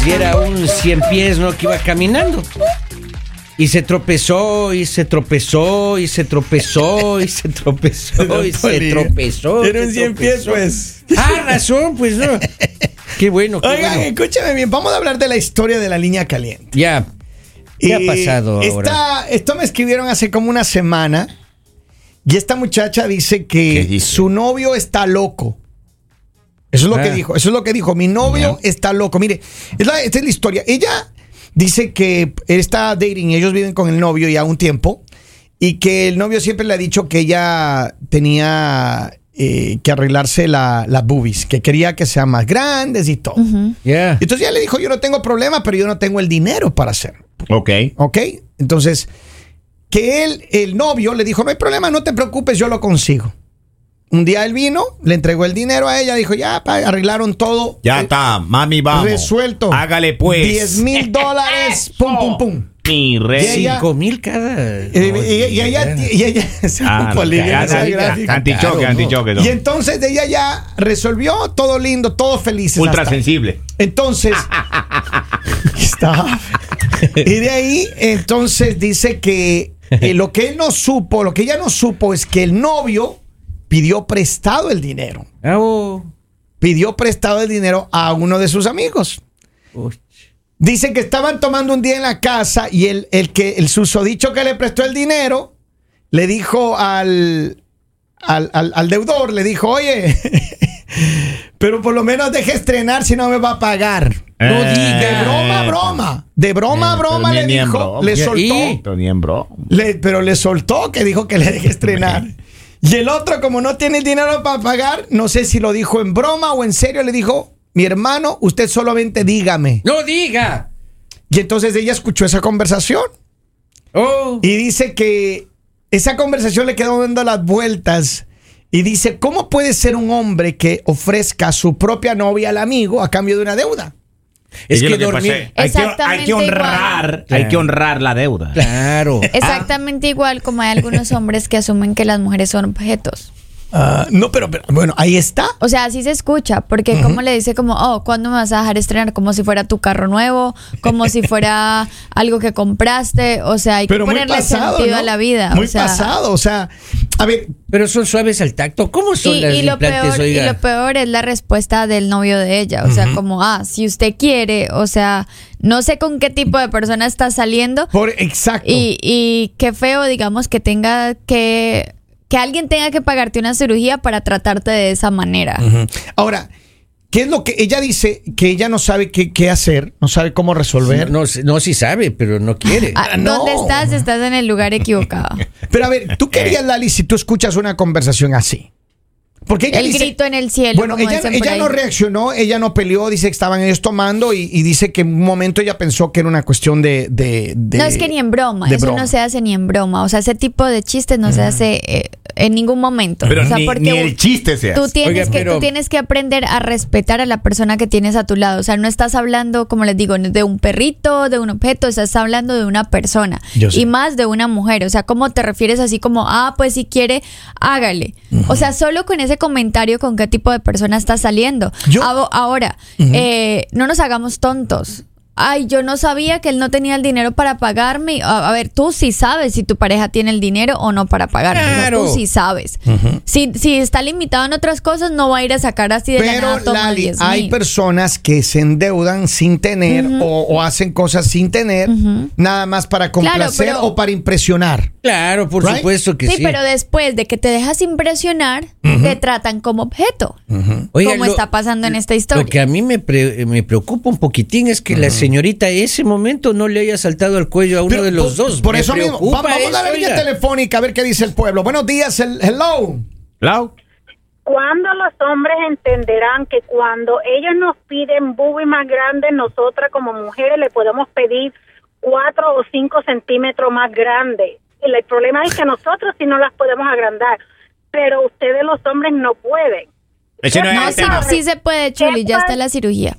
Ya era un cien pies, ¿no? Que iba caminando. Y se tropezó, y se tropezó, y se tropezó, y se tropezó, y se tropezó. Era un 100 pies, pues. Ah, razón, pues no. Qué bueno, qué Oigan, bueno. escúchame bien, vamos a hablar de la historia de la línea caliente. Ya. ¿Qué ha pasado ahora? esto me escribieron hace como una semana y esta muchacha dice que su novio está loco. Eso es lo Ah. que dijo, eso es lo que dijo. Mi novio está loco. Mire, es la- esta es la historia. Ella dice que él está dating, ellos viven con el novio ya un tiempo y que el novio siempre le ha dicho que ella tenía eh, que arreglarse la- las boobies, que quería que sean más grandes y todo. Ya. Entonces ella le dijo, yo no tengo problema, pero yo no tengo el dinero para hacerlo. Ok. ¿Ok? Entonces, que él, el novio, le dijo, no hay problema, no te preocupes, yo lo consigo. Un día él vino, le entregó el dinero a ella, dijo, ya, pa, arreglaron todo. Ya Eh, está, mami, vamos. Resuelto. Hágale pues. 10 mil dólares, pum, pum, pum. Mi Y rey. ella- Cinco mil cada. Y, y ella, y ella, Ah, gráfica. Antichoque, antichoque. Y entonces ella ya resolvió todo lindo, todo felices. Ultra hasta sensible. Entonces, está. Y de ahí, entonces dice que eh, lo que él no supo, lo que ella no supo es que el novio pidió prestado el dinero. Oh. Pidió prestado el dinero a uno de sus amigos. Uy. Dice que estaban tomando un día en la casa y el, el que el susodicho que le prestó el dinero le dijo al, al, al- al deudor, le dijo, oye, pero por lo menos deje estrenar si no me va a pagar. No Eh, diga. De broma a broma. De broma a Eh, broma pero le dijo, broma. le soltó. pero le soltó que dijo que le deje estrenar. Y el otro, como no tiene dinero para pagar, no sé si lo dijo en broma o en serio, le dijo, mi hermano, usted solamente dígame. No diga. Y entonces ella escuchó esa conversación Oh. y dice que esa conversación le quedó dando las vueltas. Y dice, ¿cómo puede ser un hombre que ofrezca a su propia novia al amigo a cambio de una deuda? Es que dormir. pasé. Hay que, hay Exactamente que honrar, igual. hay que honrar la deuda. Claro. Exactamente igual como hay algunos hombres que asumen que las mujeres son objetos. Ah, no, pero, pero, bueno, ahí está. O sea, así se escucha, porque como le dice como, oh, ¿cuándo me vas a dejar estrenar? Como si fuera tu carro nuevo, como si fuera algo que compraste, o sea, hay Pero que ponerle pasado. sentido ¿no? a la vida. Muy o sea, pasado. O sea, a ver, Pero son suaves al tacto. ¿Cómo son Y, las y lo implantes, peor, y lo peor es la respuesta del novio de ella. O sea, como, ah, si usted quiere, o sea, no sé con qué tipo de persona está saliendo. por exacto. Y, y qué feo, digamos, que tenga que. Que alguien tenga que pagarte una cirugía para tratarte de esa manera. Ahora, ¿qué es lo que ella dice? Que ella no sabe qué, qué hacer, no sabe cómo resolver. No, no, no, sí sabe, pero no quiere. Ah, no. ¿Dónde estás? Estás en el lugar equivocado. Pero a ver, ¿tú qué harías, Lali, si tú escuchas una conversación así? Porque ella El dice- grito en el cielo. Bueno, como ella, ella no reaccionó, ella no peleó, dice que estaban ellos tomando y, y dice que en un momento ella pensó que era una cuestión de... de- de- No es que ni en broma, eso broma. no se hace ni en broma. O sea, ese tipo de chistes no se hace eh, en ningún momento. Pero o sea, ni, porque ni el chiste se tú hace. tienes, Oiga, que, pero- tú tienes que aprender a respetar a la persona que tienes a tu lado. O sea, no estás hablando, como les digo, de un perrito, de un objeto, estás hablando de una persona. Yo sé. Y más de una mujer. O sea, ¿cómo te refieres así como, ah, pues si quiere, hágale? O sea, solo con ese comentario, ¿con qué tipo de persona estás saliendo? Yo- Ahora, eh, no nos hagamos tontos. Ay, yo no sabía que él no tenía el dinero para pagarme. A, a ver, tú sí sabes si tu pareja tiene el dinero o no para pagarme. O sea, Claro. tú sí sabes. si, si está limitado en otras cosas, no va a ir a sacar así de la Pero, nada, toma Lali, 10 hay mil. personas que se endeudan sin tener o, o hacen cosas sin tener, nada más para complacer pero- o para impresionar. Claro, por Right? supuesto que sí. Sí, pero después de que te dejas impresionar, te tratan como objeto. Oiga, lo- está pasando en esta Lo historia. que a mí me, pre- me preocupa un poquitín es que la señorita ese momento no le haya saltado al cuello a uno Pero de los por, dos. Por Me eso mismo, preocupa va- vamos a la eso, línea telefónica a ver qué dice el pueblo. Buenos días, el, hello. Lau. ¿Cuándo los hombres entenderán que cuando ellos nos piden boobies más grandes, nosotras como mujeres le podemos pedir cuatro o cinco centímetros más grandes? El, el problema es que nosotros sí no las podemos agrandar, pero ustedes los hombres no pueden. Ese no es no, el sí, tema. sí se puede, Chuli, ya está la cirugía.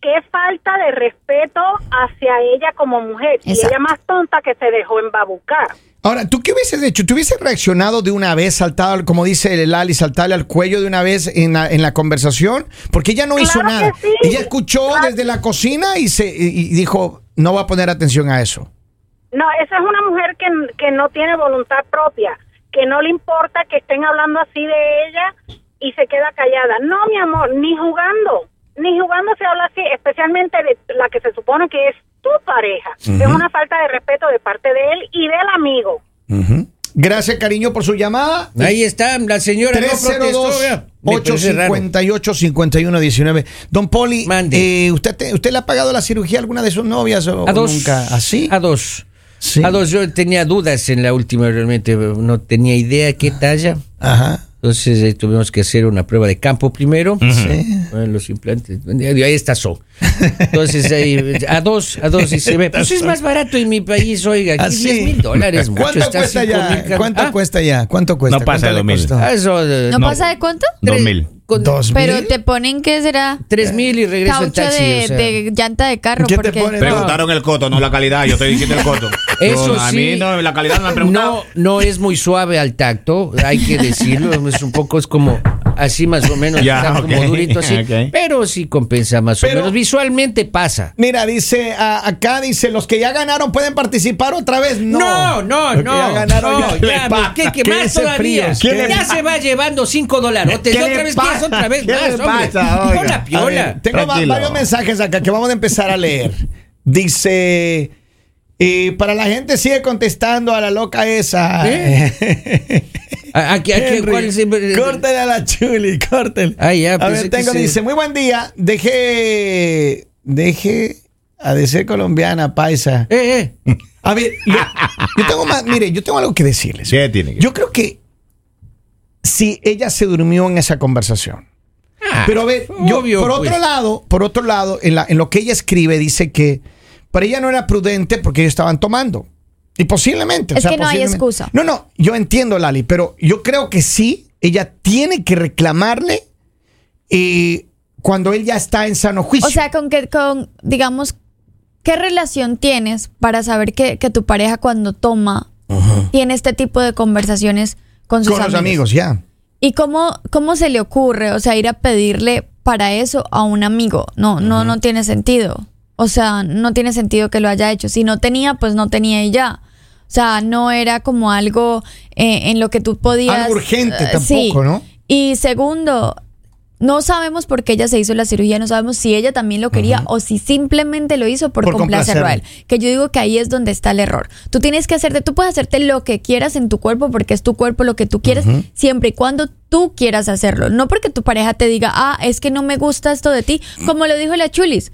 Qué falta de respeto hacia ella como mujer. Y ella más tonta que se dejó embabucar. Ahora, ¿tú qué hubieses hecho? ¿Tú hubieses reaccionado de una vez, saltado, al- como dice el Lali, saltarle al cuello de una vez en la, en la conversación? Porque ella no hizo Claro nada. sí. Ella escuchó Claro. desde la cocina y, se, y y dijo, no va a poner atención a eso. No, esa es una mujer que, que no tiene voluntad propia, que no le importa que estén hablando así de ella y se queda callada. No, mi amor, ni jugando, ni jugando se habla así, especialmente de la que se supone que es tu pareja. Es una falta de respeto de parte de él y del amigo. Gracias, cariño, por su llamada. Ahí está, la señora no protestó. vea. Me parece raro. 302-858-5119. Don Poli, Mande. eh, ¿usted, te- ¿usted le ha pagado la cirugía a alguna de sus novias o, A o dos. nunca? ¿Así? A dos. Sí. A dos. Yo tenía dudas en la última, realmente no tenía idea qué talla. Ajá. Entonces eh, tuvimos que hacer una prueba de campo primero. Sí. Bueno, los implantes. Ahí está so. Entonces, ahí, a dos, a dos. Y se ve. Pues es más barato en mi país, oiga. Aquí Así. 10 mil dólares. mucho, ¿Cuánto está cuesta ya? mil ¿Cuánto Ah, cuesta ya? ¿Cuánto cuesta? No pasa ¿Cuánto de 2000. costó? ah, eso, eh, ¿No, No. pasa de cuánto? Dos mil. Con- Dos Pero mil. te ponen que será Tres mil y regreso en taxi. de, o sea. de llanta de carro. ¿Qué te ponen? Preguntaron el coto, no la calidad. Yo estoy diciendo el coto. Eso No, a sí. mí no, la calidad no me han preguntado. No, no es muy suave al tacto, hay que decirlo. Es un poco, es como así más o menos, Ya, está como durito así. Pero sí compensa más Pero- o menos. Visualmente pasa. Mira, dice, a- acá dice, los que ya ganaron pueden participar otra vez. No, No, no, Los que no. ya ganaron no, ya-? ¿qué, qué ¿Qué más todavía? ya se va llevando cinco dolarotes. ¿Qué Y otra vez pasa? Otra vez ¿Qué más, hombre. pasa? Oiga. Piola. ver, tengo Tranquilo. varios mensajes acá que vamos a empezar a leer. Dice, eh, para la gente sigue contestando a la loca esa. ¿A- aquí- aquí- Henry, cuál es el- córtale a la chuli, córtale. Ah, ya, a pensé ver, tengo, se- dice, muy buen día. Deje, deje a de ser colombiana, paisa. Eh, eh. A ver, yo, yo tengo más, mire, yo tengo algo que decirles. ¿Qué tiene que- Yo creo que si ella se durmió en esa conversación. Ah, Pero a ver, yo, obvio, por pues. otro lado, por otro lado, en, la- en lo que ella escribe dice que para ella no era prudente porque ellos estaban tomando. Y posiblemente. Es que no hay excusa. No, no, yo entiendo, Lali, pero yo creo que sí, ella tiene que reclamarle eh, cuando él ya está en sano juicio. O sea, con que, con, digamos, ¿qué relación tienes para saber que, que tu pareja cuando toma tiene este tipo de conversaciones con sus con los amigos, amigos? ya. ¿Y cómo, cómo se le ocurre, o sea, ir a pedirle para eso a un amigo? No, no, no tiene sentido. O sea, no tiene sentido que lo haya hecho. Si no tenía, pues no tenía y ya. O sea, no era como algo eh, en lo que tú podías. Algo urgente eh, tampoco, sí. ¿no? Y segundo, no sabemos por qué ella se hizo la cirugía, no sabemos si ella también lo quería o si simplemente lo hizo por, Por complacerlo a él. Que yo digo que ahí es donde está el error. Tú tienes que hacerte, tú puedes hacerte lo que quieras en tu cuerpo porque es tu cuerpo lo que tú quieres, siempre y cuando tú quieras hacerlo. No porque tu pareja te diga, ah, es que no me gusta esto de ti, como lo dijo la Chulis.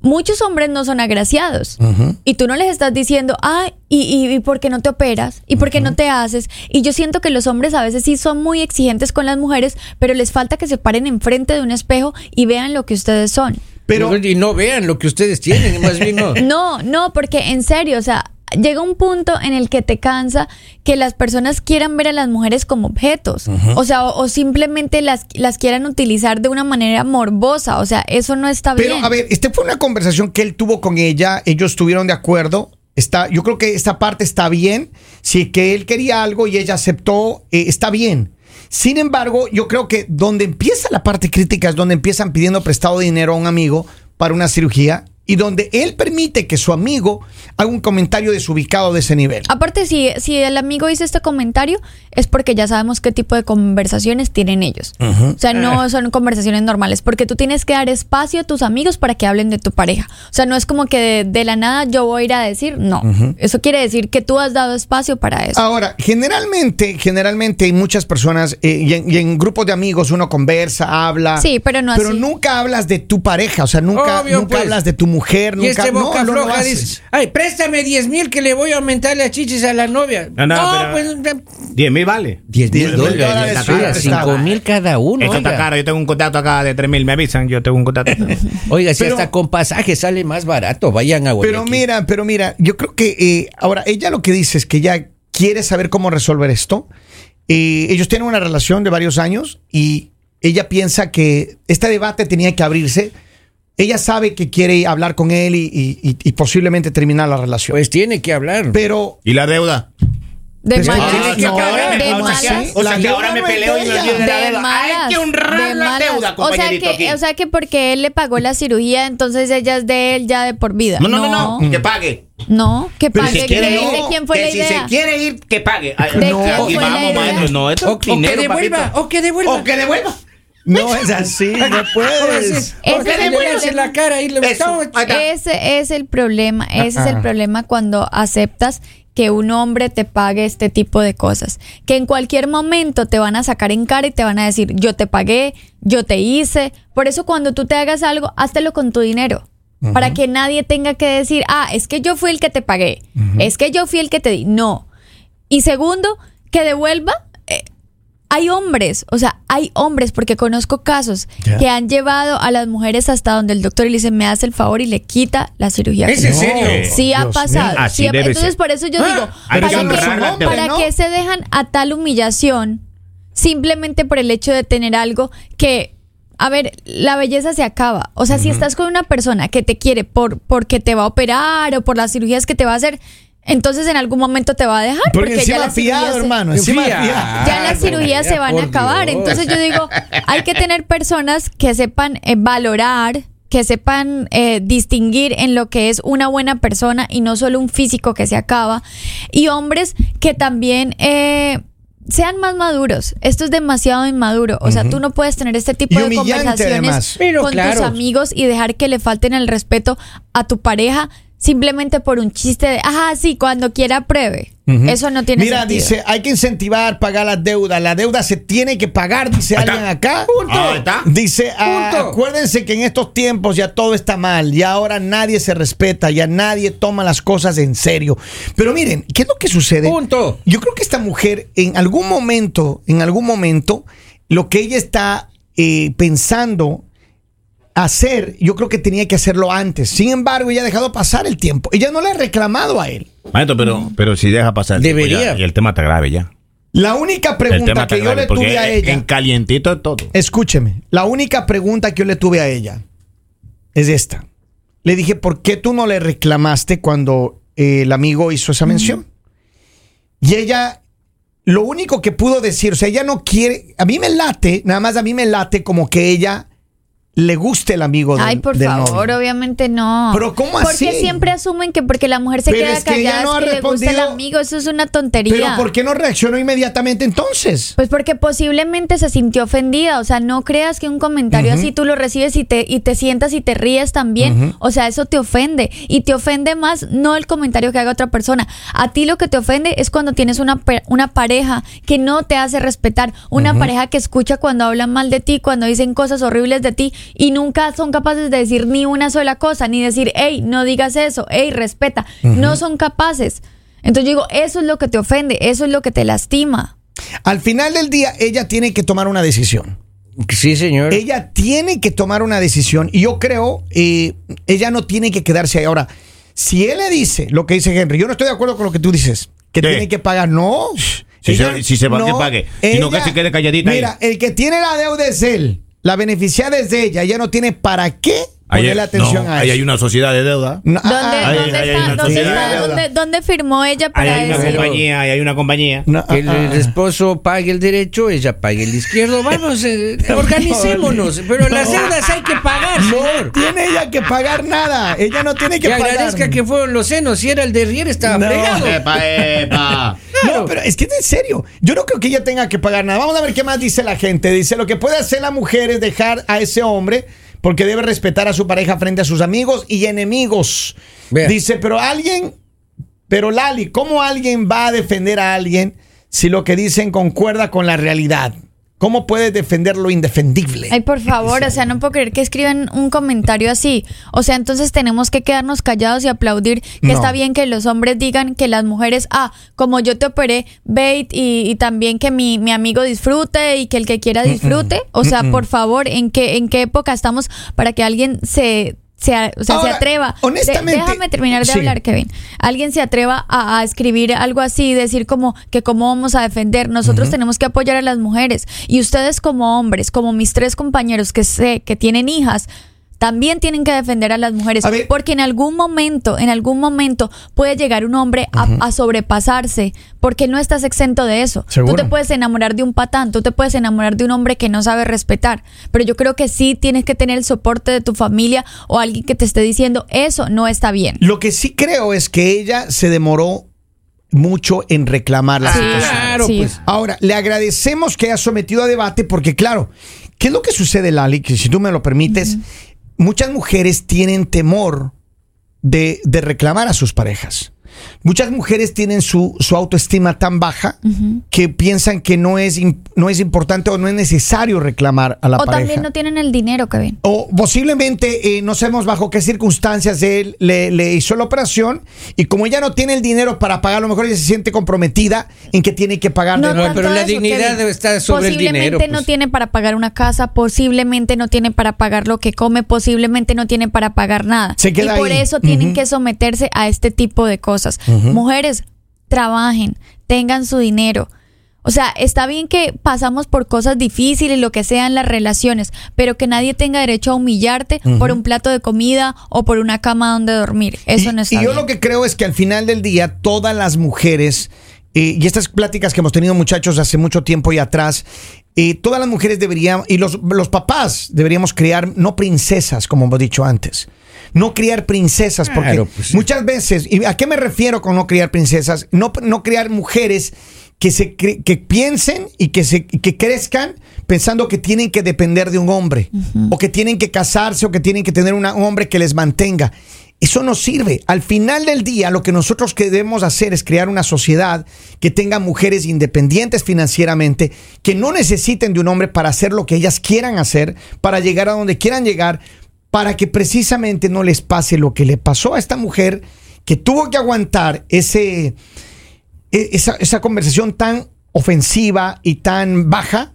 Muchos hombres no son agraciados y tú no les estás diciendo, ah, y, y, y por qué no te operas? ¿Y por qué no te haces? Y yo siento que los hombres a veces sí son muy exigentes con las mujeres, pero les falta que se paren enfrente de un espejo y vean lo que ustedes son. Pero, y no vean lo que ustedes tienen, más bien no. No, no, porque en serio, o sea, llega un punto en el que te cansa que las personas quieran ver a las mujeres como objetos. O sea, o, o simplemente las, las quieran utilizar de una manera morbosa. O sea, eso no está Pero, bien. a ver, este fue una conversación que él tuvo con ella, ellos estuvieron de acuerdo. Está, yo creo que esta parte está bien. Si que él quería algo y ella aceptó, eh, está bien. Sin embargo, yo creo que donde empieza la parte crítica es donde empiezan pidiendo prestado dinero a un amigo para una cirugía y donde él permite que su amigo haga un comentario desubicado de ese nivel. Aparte, si, si el amigo hizo este comentario, es porque ya sabemos qué tipo de conversaciones tienen ellos. O sea, no son conversaciones normales, porque tú tienes que dar espacio a tus amigos para que hablen de tu pareja. O sea, no es como que de, de la nada yo voy a ir a decir, no. Eso quiere decir que tú has dado espacio para eso. Ahora, generalmente, generalmente hay muchas personas eh, y, en, y en grupos de amigos uno conversa, habla. Sí, pero no Pero así. nunca hablas de tu pareja, o sea, nunca, Obvio, nunca pues. hablas de tu mujer, Y nunca este no, boca no lo floja haces. dice, ay, préstame 10 mil que le voy a aumentar las chichis a la novia. No, no, pero- pues 10 mil vale. 10 10 mil dólares, dólares, oiga, sí, 5 está. mil cada uno. Esto está oiga. caro. Yo tengo un contrato acá de 3 mil. Me avisan. Yo tengo un contrato. Oiga, si Pero- hasta con pasaje sale más barato, vayan a Pero Guayaquil. mira, pero mira, yo creo que eh, ahora ella lo que dice es que ella quiere saber cómo resolver esto. Eh, ellos tienen una relación de varios años y ella piensa que este debate tenía que abrirse. Ella sabe que quiere hablar con él y, y- y- y posiblemente terminar la relación. Pues tiene que hablar. pero ¿Y la deuda? De Pues, de o sea, malas. que, o sea, La que ahora me peleo y me olvido de la De deuda. malas, Hay que honrar de la malas. deuda, o sea que, aquí. o sea que porque él le pagó la cirugía, entonces ella es de él ya de por vida. no, no, no, no, que pague. No, que pague. si quiere, ¿De- no, ¿De quién fue que la si idea? se quiere ir, que pague. ¿De no, quién y fue la vamos, idea? maestro. No, esto O que devuelva, papito. o que devuelva. O que devuelva. No es así, no puedes. Ese O es que el le hace problema. la cara y le Eso. Ese es el problema, ese es el problema cuando aceptas que un hombre te pague este tipo de cosas, que en cualquier momento te van a sacar en cara y te van a decir, yo te pagué, yo te hice, por eso cuando tú te hagas algo, háztelo con tu dinero, para que nadie tenga que decir, ah, es que yo fui el que te pagué, es que yo fui el que te di, no. Y segundo, que devuelva... hay hombres, o sea, hay hombres, porque conozco casos Ya. que han llevado a las mujeres hasta donde el doctor le dice, me hace el favor y le quita la cirugía. ¿Es en serio? Sí ha pasado. Así sí debe entonces ser. por eso yo Ah, digo, hay ¿para, qué se dejan a tal humillación simplemente por el hecho de tener algo que... A ver, la belleza se acaba. O sea, si estás con una persona que te quiere por porque te va a operar o por las cirugías que te va a hacer, entonces en algún momento te va a dejar. Porque, ya encima las cirugías fiado, se- hermano. Encima Fía. fiado. ya las cirugías se van a acabar. Dios. Entonces yo digo, hay que tener personas que sepan eh, valorar, que sepan eh, distinguir en lo que es una buena persona y no solo un físico que se acaba. Y hombres que también... eh, sean más maduros. Esto es demasiado inmaduro. O sea, tú no puedes tener este tipo Y de conversaciones. Pero con tus amigos y dejar que le falten el respeto a tu pareja simplemente por un chiste de, ajá, sí, cuando quiera pruebe. Eso no tiene Mira, sentido. dice, hay que incentivar pagar las deudas. La deuda se tiene que pagar, dice Ahí está. alguien acá. Ah, Ahí está. Dice, ah, Punto. acuérdense que en estos tiempos ya todo está mal, ya ahora nadie se respeta, ya nadie toma las cosas en serio. Pero miren, ¿qué es lo que sucede? Punto. Yo creo que esta mujer en algún momento, en algún momento, lo que ella está eh, pensando hacer, yo creo que tenía que hacerlo antes. Sin embargo, ella ha dejado pasar el tiempo. Ella no le ha reclamado a él. Maestro, pero, pero si deja pasar el tiempo Debería. ya, y el tema está grave ya. La única pregunta que yo grave le tuve a ella, en calientito es todo. escúcheme, la única pregunta que yo le tuve a ella es esta. Le dije, ¿por qué tú no le reclamaste cuando eh, el amigo hizo esa mención? Y ella, lo único que pudo decir, o sea, ella no quiere, a mí me late, nada más a mí me late como que ella le guste el amigo del, Ay, por del favor, novio. obviamente no. Pero ¿cómo Porque así? siempre asumen que porque la mujer se Pero queda es que ella callada no ha es que le gusta el amigo. Eso es una tontería. Pero ¿por qué no reaccionó inmediatamente entonces? Pues porque posiblemente se sintió ofendida. O sea, no creas que un comentario así tú lo recibes y te, y te sientas y te ríes también. O sea, eso te ofende. Y te ofende más no el comentario que haga otra persona. A ti lo que te ofende es cuando tienes una, una pareja que no te hace respetar. Una pareja que escucha cuando hablan mal de ti, cuando dicen cosas horribles de ti y nunca son capaces de decir ni una sola cosa, ni decir, hey, no digas eso, hey, respeta. No son capaces. Entonces yo digo, eso es lo que te ofende, eso es lo que te lastima. Al final del día, ella tiene que tomar una decisión. Sí, señor. Ella tiene que tomar una decisión y yo creo, eh, ella no tiene que quedarse ahí. Ahora, si él le dice lo que dice Henry, yo no estoy de acuerdo con lo que tú dices, que ¿Qué? tiene que pagar, no. Si se- si se va, que pague. Si no, que se quede calladita ahí. Mira, el que tiene la deuda es él, la beneficiada es de ella, ella no tiene para qué Ahí, ponerle atención no, a ahí eso. hay una sociedad de deuda. ¿Dónde, ah, Ahí- ahí está- firmó ella Ahí para hay una decir? compañía, ahí hay una compañía. no, Que el, ah, el esposo pague el derecho, ella pague el izquierdo. Vamos, eh, organicémonos. Pero las deudas hay que pagar, no señor. tiene ella que pagar nada, ella no tiene que Que pagar. agradezca que fueron los senos. Si era el de Rier, estaba No. fregado. Epa, epa. No, pero es que es en serio. Yo no creo que ella tenga que pagar nada. Vamos a ver qué más dice la gente. Dice, lo que puede hacer la mujer es dejar a ese hombre porque debe respetar a su pareja frente a sus amigos y enemigos. Dice, pero alguien, pero Lali, ¿cómo alguien va a defender a alguien si lo que dicen concuerda con la realidad? ¿Cómo puedes defender lo indefendible? Ay, por favor, o sea, no puedo creer que escriban un comentario así. O sea, entonces tenemos que quedarnos callados y aplaudir que No. está bien que los hombres digan que las mujeres, ah, como yo te operé, ve y, y también que mi, mi amigo disfrute y que el que quiera disfrute. O sea, por favor, ¿en qué, ¿en qué época estamos para que alguien se... se a- o sea, Ahora, se atreva. honestamente, De- déjame terminar de sí. hablar, Kevin. Alguien se atreva a, a escribir algo así, decir como que cómo vamos a defender. Nosotros tenemos que apoyar a las mujeres. Y ustedes como hombres, como mis tres compañeros que sé que tienen hijas, también tienen que defender a las mujeres, A porque en algún momento, en algún momento puede llegar un hombre a, a sobrepasarse, porque no estás exento de eso. Seguro. Tú te puedes enamorar de un patán, tú te puedes enamorar de un hombre que no sabe respetar, pero yo creo que sí tienes que tener el soporte de tu familia o alguien que te esté diciendo eso no está bien. Lo que sí creo es que ella se demoró mucho en reclamar la Sí, situación. claro, sí. pues. Ahora, le agradecemos que haya sometido a debate porque, claro, ¿qué es lo que sucede, Lali? Que si tú me lo permites, muchas mujeres tienen temor de, reclamar a sus parejas. Muchas mujeres tienen su, su autoestima tan baja que piensan que no es, no es importante o no es necesario reclamar a la O pareja. también no tienen el dinero, Kevin. O posiblemente eh, no sabemos bajo qué circunstancias él le, le hizo la operación y como ella no tiene el dinero para pagar, a lo mejor ella se siente comprometida en que tiene que pagar. de No, nuevo. pero la dignidad Kevin. debe estar sobre el posiblemente dinero, no pues. tiene para pagar una casa, posiblemente no tiene para pagar lo que come, posiblemente no tiene para pagar nada. Se queda y por ahí. eso tienen que someterse a este tipo de cosas. Mujeres, trabajen, tengan su dinero. O sea, está bien que pasamos por cosas difíciles, lo que sea en las relaciones, pero que nadie tenga derecho a humillarte por un plato de comida o por una cama donde dormir. Eso y, no está y yo bien. lo que creo es que al final del día todas las mujeres eh, y estas pláticas que hemos tenido muchachos hace mucho tiempo y atrás, eh, todas las mujeres deberían y los, los papás deberíamos criar no princesas como hemos dicho antes. No criar princesas, porque Claro, pues muchas veces, ¿y a qué me refiero con no criar princesas? No, no criar mujeres que se cre- que piensen y que se que crezcan pensando que tienen que depender de un hombre o que tienen que casarse o que tienen que tener una- un hombre que les mantenga. Eso no sirve. Al final del día, lo que nosotros debemos hacer es crear una sociedad que tenga mujeres independientes financieramente, que no necesiten de un hombre para hacer lo que ellas quieran hacer, para llegar a donde quieran llegar, para que precisamente no les pase lo que le pasó a esta mujer que tuvo que aguantar ese, e- esa, esa conversación tan ofensiva y tan baja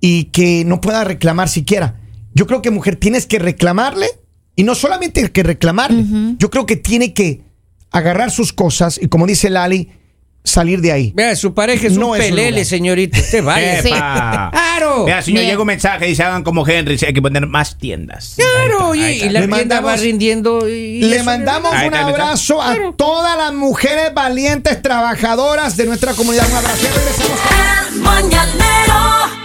y que no pueda reclamar siquiera. Yo creo que mujer tienes que reclamarle y no solamente que reclamarle, yo creo que tiene que agarrar sus cosas y como dice Lali, salir de ahí. Vea, su pareja es No un es un pelele, lugar. señorita. Usted vaya. Sí. Claro. Vea, señor, llega un mensaje y dice hagan como Henry, hay que poner más tiendas. Claro, y, Ahí y está. la Le tienda va mandamos- rindiendo. y- y Le eso mandamos Ahí un está abrazo a todas las mujeres valientes trabajadoras de nuestra comunidad. Un abrazo. Ya regresamos El mañanero